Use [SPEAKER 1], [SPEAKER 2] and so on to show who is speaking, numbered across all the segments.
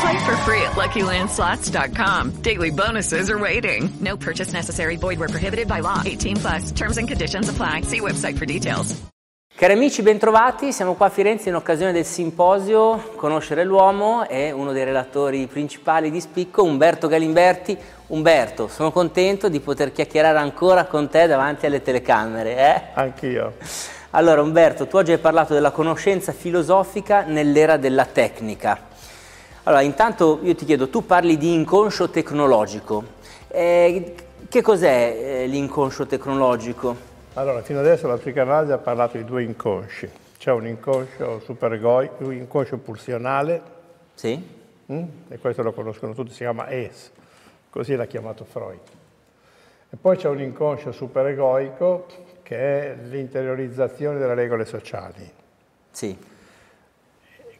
[SPEAKER 1] Play for free at LuckyLandSlots.com. Daily bonuses are waiting. No purchase necessary. Void where prohibited by law. 18 plus. Terms and conditions apply. See website for details.
[SPEAKER 2] Cari amici, bentrovati. Siamo qua a Firenze in occasione del simposio Conoscere l'uomo e uno dei relatori principali di spicco, Umberto Galimberti. Umberto, sono contento di poter chiacchierare ancora con te davanti alle telecamere. Eh?
[SPEAKER 3] Anch'io.
[SPEAKER 2] Allora, Umberto, tu oggi hai parlato della conoscenza filosofica nell'era della tecnica. Allora, intanto io ti chiedo, tu parli di inconscio tecnologico. Eh, che cos'è eh, l'inconscio tecnologico?
[SPEAKER 3] Allora, fino adesso la psicanalisi ha parlato di due inconsci. C'è un inconscio superegoico, un inconscio pulsionale,
[SPEAKER 2] Sì?
[SPEAKER 3] mm? e questo lo conoscono tutti, si chiama ES, così l'ha chiamato Freud. E poi c'è un inconscio superegoico che è l'interiorizzazione delle regole sociali,
[SPEAKER 2] Sì.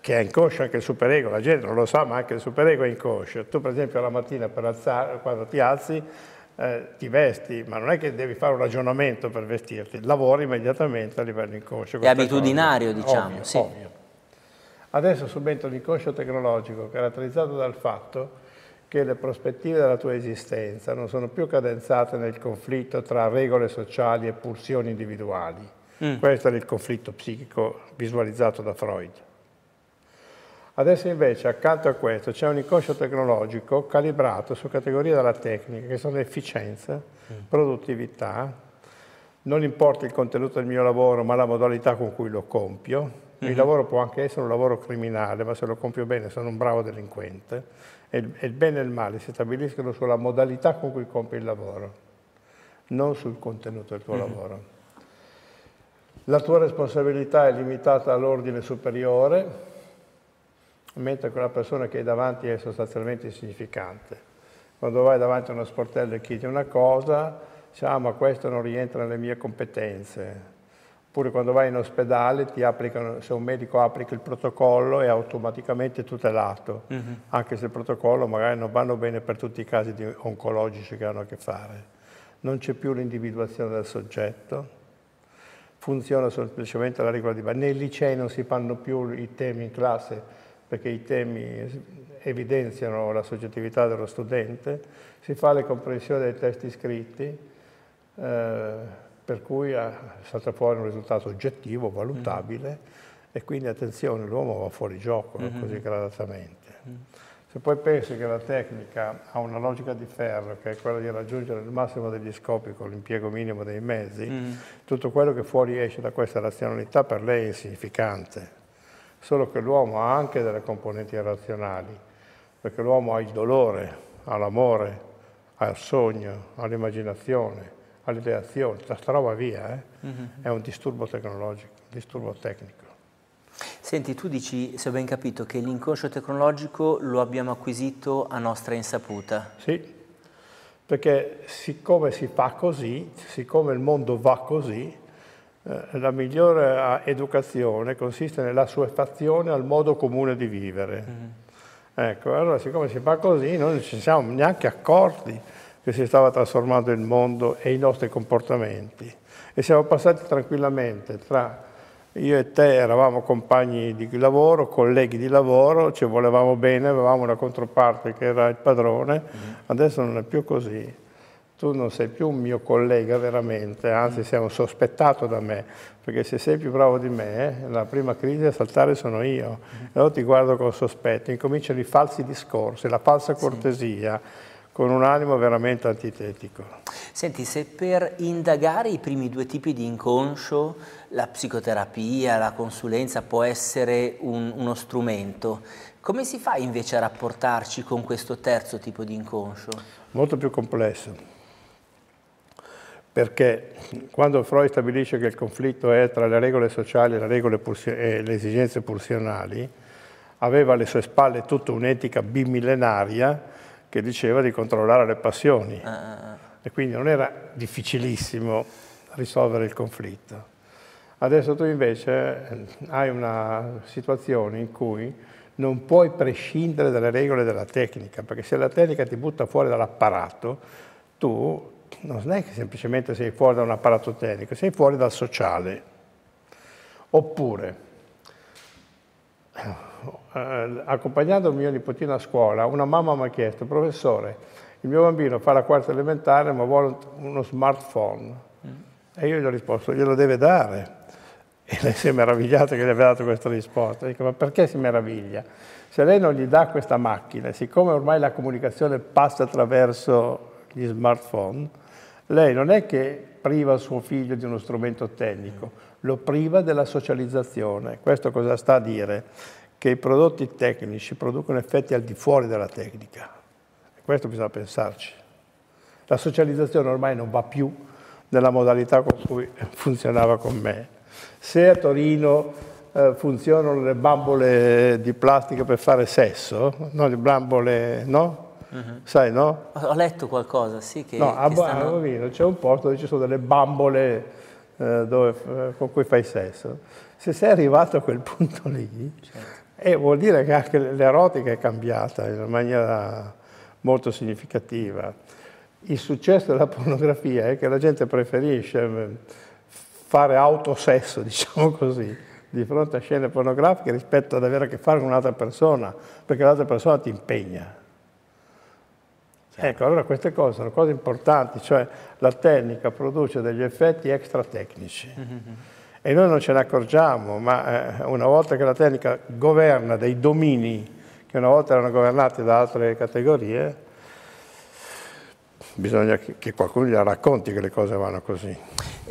[SPEAKER 3] Che è inconscio anche il superego, la gente non lo sa, ma anche il superego è inconscio. Tu per esempio la mattina per alzare, quando ti alzi eh, ti vesti, ma non è che devi fare un ragionamento per vestirti, lavori immediatamente a livello inconscio.
[SPEAKER 2] È abitudinario,
[SPEAKER 3] cosa.
[SPEAKER 2] diciamo,
[SPEAKER 3] Ovvio,
[SPEAKER 2] sì.
[SPEAKER 3] ovvio. Adesso subentra l'inconscio tecnologico caratterizzato dal fatto che le prospettive della tua esistenza non sono più cadenzate nel conflitto tra regole sociali e pulsioni individuali. Questo era il conflitto psichico visualizzato da Freud. Adesso invece accanto a questo c'è un inconscio tecnologico calibrato su categorie della tecnica che sono efficienza, produttività, non importa il contenuto del mio lavoro ma la modalità con cui lo compio. Il lavoro può anche essere un lavoro criminale, ma se lo compio bene sono un bravo delinquente. E il, bene e il male si stabiliscono sulla modalità con cui compi il lavoro, non sul contenuto del tuo lavoro. La tua responsabilità è limitata all'ordine superiore, mentre quella persona che hai davanti è sostanzialmente insignificante. Quando vai davanti a uno sportello e chiedi una cosa, dici, ah, ma questo non rientra nelle mie competenze. Oppure quando vai in ospedale ti applicano, se un medico applica il protocollo è automaticamente tutelato, anche se il protocollo magari non vanno bene per tutti i casi oncologici che hanno a che fare. Non c'è più l'individuazione del soggetto, funziona semplicemente la regola di base. Nei licei non si fanno più i temi in classe perché i temi evidenziano la soggettività dello studente, si fa le comprensioni dei testi scritti, eh, per cui salta fuori un risultato oggettivo, valutabile, e quindi attenzione, l'uomo va fuori gioco, no? così gradatamente. Se poi pensi che la tecnica ha una logica di ferro, che è quella di raggiungere il massimo degli scopi con l'impiego minimo dei mezzi, tutto quello che fuori esce da questa razionalità per lei è insignificante. Solo che l'uomo ha anche delle componenti irrazionali, perché l'uomo ha il dolore, ha l'amore, ha il sogno, ha l'immaginazione, ha l'ideazione, tutta sta roba via, eh? è un disturbo tecnologico, un disturbo tecnico.
[SPEAKER 2] Senti, tu dici, se ho ben capito, che l'inconscio tecnologico lo abbiamo acquisito a nostra insaputa.
[SPEAKER 3] Sì, perché siccome si fa così, siccome il mondo va così, la migliore eh, educazione consiste nella suefazione al modo comune di vivere. Ecco, allora siccome si fa così, noi non ci siamo neanche accorti che si stava trasformando il mondo e i nostri comportamenti. E siamo passati tranquillamente tra io e te eravamo compagni di lavoro, colleghi di lavoro, ci volevamo bene, avevamo una controparte che era il padrone, adesso non è più così. Tu non sei più un mio collega veramente, anzi sei un sospettato da me, perché se sei più bravo di me, la prima crisi a saltare sono io. E allora ti guardo con sospetto, incominciano i falsi discorsi, la falsa cortesia, con un animo veramente antitetico.
[SPEAKER 2] Senti, se per indagare i primi due tipi di inconscio, la psicoterapia, la consulenza può essere un- uno strumento, come si fa invece a rapportarci con questo terzo tipo di inconscio?
[SPEAKER 3] molto più complesso. Perché quando Freud stabilisce che il conflitto è tra le regole sociali e le, regole e le esigenze pulsionali, aveva alle sue spalle tutta un'etica bimillenaria che diceva di controllare le passioni. E quindi non era difficilissimo risolvere il conflitto. Adesso tu invece eh, hai una situazione in cui non puoi prescindere dalle regole della tecnica, perché se la tecnica ti butta fuori dall'apparato, tu non è che semplicemente sei fuori da un apparato tecnico, sei fuori dal sociale. Oppure, eh, accompagnando mio nipotino a scuola, una mamma mi ha chiesto, professore, il mio bambino fa la quarta elementare ma vuole uno smartphone. E io gli ho risposto, glielo deve dare. E lei si è meravigliata che gli abbia dato questa risposta. Dico, ma perché si meraviglia? Se lei non gli dà questa macchina, siccome ormai la comunicazione passa attraverso gli smartphone, lei non è che priva suo figlio di uno strumento tecnico, lo priva della socializzazione. Questo cosa sta a dire? Che i prodotti tecnici producono effetti al di fuori della tecnica. Questo bisogna pensarci. La socializzazione ormai non va più nella modalità con cui funzionava con me. Se a Torino eh, funzionano le bambole di plastica per fare sesso, no, le bambole, no? Sai, no?
[SPEAKER 2] Ho letto qualcosa, sì, che,
[SPEAKER 3] No, a
[SPEAKER 2] che
[SPEAKER 3] a
[SPEAKER 2] stanno...
[SPEAKER 3] Bovino c'è un posto dove ci sono delle bambole eh, dove, eh, con cui fai sesso. Se sei arrivato a quel punto lì, eh, vuol dire che anche l'erotica è cambiata in una maniera molto significativa. Il successo della pornografia è che la gente preferisce eh, fare autosesso, diciamo così, di fronte a scene pornografiche rispetto ad avere a che fare con un'altra persona, perché l'altra persona ti impegna. Ecco, allora queste cose sono cose importanti, cioè la tecnica produce degli effetti extra tecnici e noi non ce ne accorgiamo, ma eh, una volta che la tecnica governa dei domini che una volta erano governati da altre categorie, bisogna che, che qualcuno gliela racconti che le cose vanno così.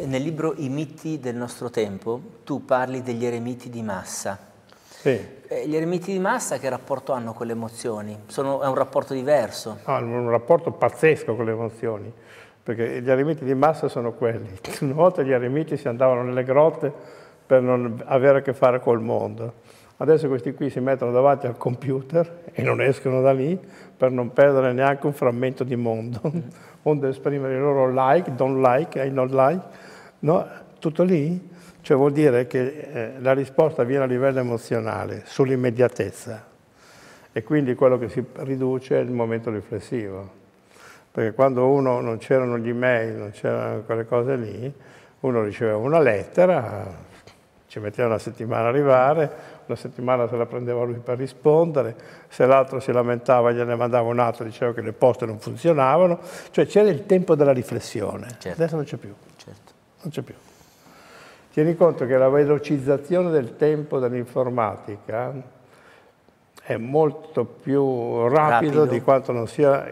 [SPEAKER 2] Nel libro I miti del nostro tempo tu parli degli eremiti di massa.
[SPEAKER 3] Sì,
[SPEAKER 2] Eh, Gli eremiti di massa che rapporto hanno con le emozioni? Sono- è un rapporto diverso.
[SPEAKER 3] hanno un rapporto pazzesco con le emozioni, perché gli eremiti di massa sono quelli. Una volta gli eremiti si andavano nelle grotte per non avere a che fare col mondo. Adesso questi qui si mettono davanti al computer e non escono da lì per non perdere neanche un frammento di mondo, onde esprimere i loro like, don't like, I don't like, no? tutto lì. Cioè vuol dire che eh, la risposta avviene a livello emozionale, sull'immediatezza e quindi quello che si riduce è il momento riflessivo. Perché quando uno non c'erano gli email, non c'erano quelle cose lì, uno riceveva una lettera, ci metteva una settimana ad arrivare, una settimana se la prendeva lui per rispondere, se l'altro si lamentava gliene mandava un altro, diceva che le poste non funzionavano, cioè c'era il tempo della riflessione,
[SPEAKER 2] Certo.
[SPEAKER 3] adesso non c'è più,
[SPEAKER 2] Certo.
[SPEAKER 3] non c'è più. Tieni conto che la velocizzazione del tempo dell'informatica è molto più rapido,
[SPEAKER 2] Rapido.
[SPEAKER 3] di quanto non sia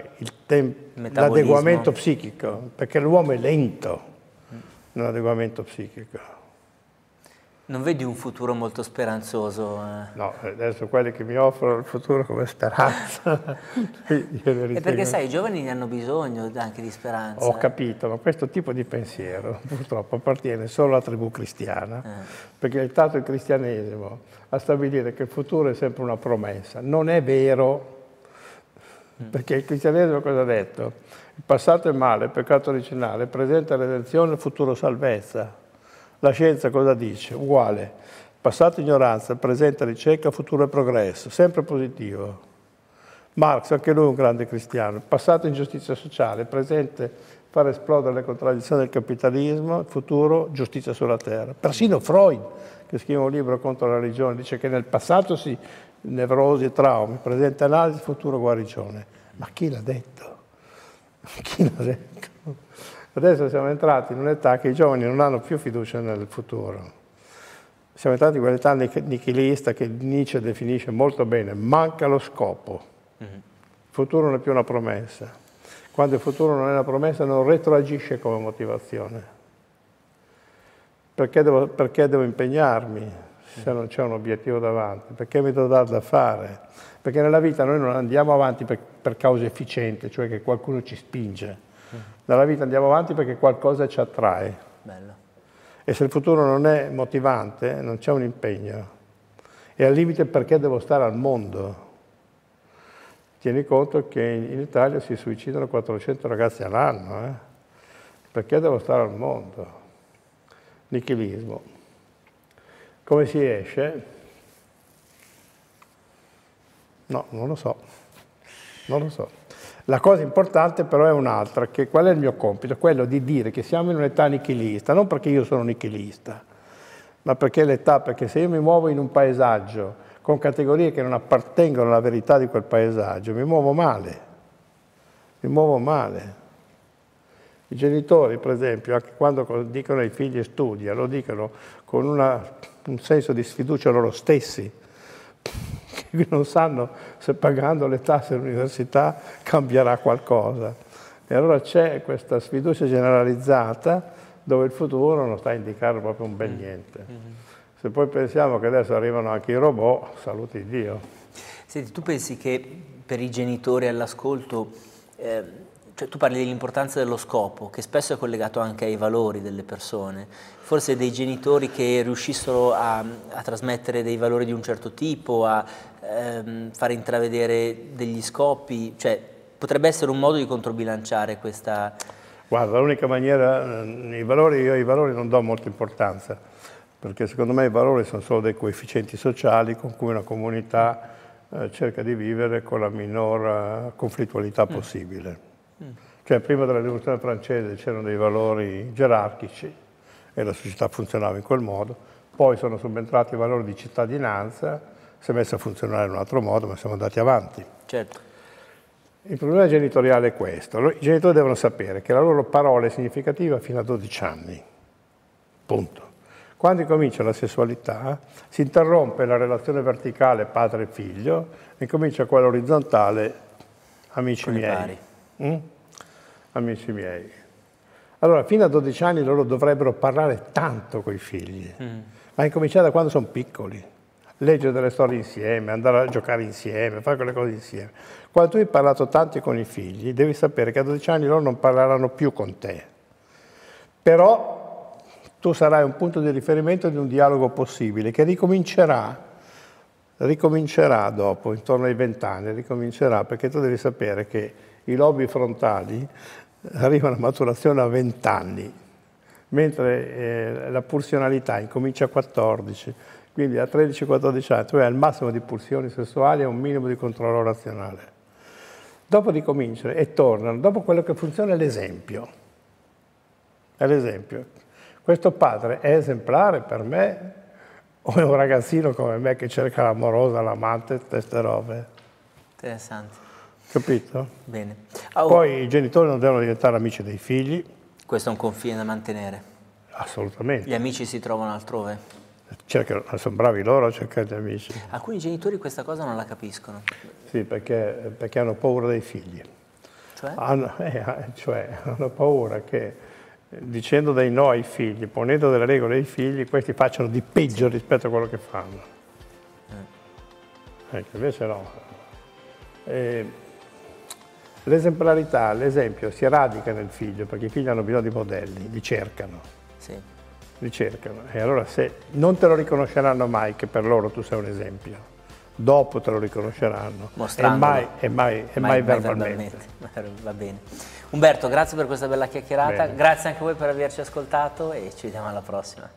[SPEAKER 3] l'adeguamento psichico, perché l'uomo è lento nell'adeguamento psichico.
[SPEAKER 2] Non vedi un futuro molto speranzoso? eh?
[SPEAKER 3] No, adesso quelli che mi offrono il futuro come speranza,
[SPEAKER 2] E perché sai, i giovani ne hanno bisogno anche di speranza.
[SPEAKER 3] Ho capito, ma questo tipo di pensiero purtroppo appartiene solo alla tribù cristiana, perché è stato il cristianesimo a stabilire che il futuro è sempre una promessa. Non è vero, perché il cristianesimo cosa ha detto? Il passato è male, il peccato originale, presente è redenzione, il futuro salvezza. La scienza cosa dice? Uguale. Passato ignoranza, presente ricerca, futuro progresso, sempre positivo. Marx, anche lui un grande cristiano, passato ingiustizia sociale, presente far esplodere le contraddizioni del capitalismo, futuro giustizia sulla terra. Persino Freud, che scrive un libro contro la religione, dice che nel passato sì, nevrosi e traumi, presente analisi, futuro guarigione. Ma chi l'ha detto? Chi l'ha detto? Adesso siamo entrati in un'età che i giovani non hanno più fiducia nel futuro. Siamo entrati in quell'età nich- nichilista che Nietzsche definisce molto bene, manca lo scopo. Il futuro non è più una promessa. Quando il futuro non è una promessa non retroagisce come motivazione. Perché devo, perché devo impegnarmi se non c'è un obiettivo davanti? Perché mi devo dare da fare? Perché nella vita noi non andiamo avanti per, per cause efficienti, cioè che qualcuno ci spinge. Nella vita andiamo avanti perché qualcosa ci attrae.
[SPEAKER 2] Bello.
[SPEAKER 3] E se il futuro non è motivante, non c'è un impegno. E al limite perché devo stare al mondo? Tieni conto che in Italia si suicidano 400 ragazzi all'anno. Eh? Perché devo stare al mondo? Nichilismo. Come si esce? No, non lo so. Non lo so. La cosa importante però è un'altra, che qual è il mio compito? Quello di dire che siamo in un'età nichilista, non perché io sono nichilista, ma perché l'età, perché se io mi muovo in un paesaggio con categorie che non appartengono alla verità di quel paesaggio, mi muovo male, mi muovo male. I genitori, per esempio, anche quando dicono ai figli studia, lo dicono con una, un senso di sfiducia loro stessi, che non sanno se pagando le tasse all'università cambierà qualcosa. E allora c'è questa sfiducia generalizzata dove il futuro non sta a indicare proprio un bel niente. Se poi pensiamo che adesso arrivano anche i robot, saluti Dio.
[SPEAKER 2] Senti, tu pensi che per i genitori all'ascolto, eh, cioè tu parli dell'importanza dello scopo, che spesso è collegato anche ai valori delle persone, forse dei genitori che riuscissero a, a trasmettere dei valori di un certo tipo, a ehm, fare intravedere degli scopi, cioè potrebbe essere un modo di controbilanciare questa...
[SPEAKER 3] Guarda, l'unica maniera, eh, i valori, io ai valori non do molta importanza, perché secondo me i valori sono solo dei coefficienti sociali con cui una comunità eh, cerca di vivere con la minor eh, conflittualità possibile. Mm. Cioè prima della rivoluzione francese c'erano dei valori gerarchici e la società funzionava in quel modo, poi sono subentrati i valori di cittadinanza, si è messo a funzionare in un altro modo, ma siamo andati avanti.
[SPEAKER 2] Certo.
[SPEAKER 3] Il problema genitoriale è questo. I genitori devono sapere che la loro parola è significativa fino a 12 anni. Punto. Quando incomincia la sessualità, si interrompe la relazione verticale padre-figlio e comincia quella orizzontale amici miei. Mm? Amici miei. Allora, fino a 12 anni loro dovrebbero parlare tanto con i figli, mm. ma incominciare da quando sono piccoli leggere delle storie insieme, andare a giocare insieme, fare quelle cose insieme. Quando tu hai parlato tanto con i figli, devi sapere che a 12 anni loro non parleranno più con te. Però tu sarai un punto di riferimento di un dialogo possibile che ricomincerà, ricomincerà dopo, intorno ai 20 anni, ricomincerà perché tu devi sapere che i lobi frontali arrivano a maturazione a 20 anni, mentre eh, la pulsionalità incomincia a 14 quindi a 13-14 anni tu hai il massimo di pulsioni sessuali e un minimo di controllo razionale. Dopo ricominciano e tornano, dopo quello che funziona è l'esempio. È l'esempio. Questo padre è esemplare per me o è un ragazzino come me che cerca l'amorosa, l'amante, queste robe?
[SPEAKER 2] Interessante.
[SPEAKER 3] Capito?
[SPEAKER 2] Bene.
[SPEAKER 3] Oh. Poi i genitori non devono diventare amici dei figli.
[SPEAKER 2] Questo è un confine da mantenere.
[SPEAKER 3] Assolutamente.
[SPEAKER 2] Gli amici si trovano altrove?
[SPEAKER 3] Cercano, sono bravi loro a cercare gli amici.
[SPEAKER 2] Alcuni genitori questa cosa non la capiscono.
[SPEAKER 3] Sì, perché, perché hanno paura dei figli.
[SPEAKER 2] Cioè?
[SPEAKER 3] Hanno, eh, cioè, hanno paura che dicendo dei no ai figli, ponendo delle regole ai figli, questi facciano di peggio rispetto a quello che fanno. Eh. Ecco, invece no. Eh, l'esemplarità, l'esempio si radica nel figlio, perché i figli hanno bisogno di modelli, li cercano.
[SPEAKER 2] Sì
[SPEAKER 3] ricercano. E allora se non te lo riconosceranno mai che per loro tu sei un esempio, dopo te lo riconosceranno. E mai, e mai, e mai, mai verbalmente.
[SPEAKER 2] verbalmente. Va bene. Umberto, grazie per questa bella chiacchierata, bene. grazie anche a voi per averci ascoltato e ci vediamo alla prossima.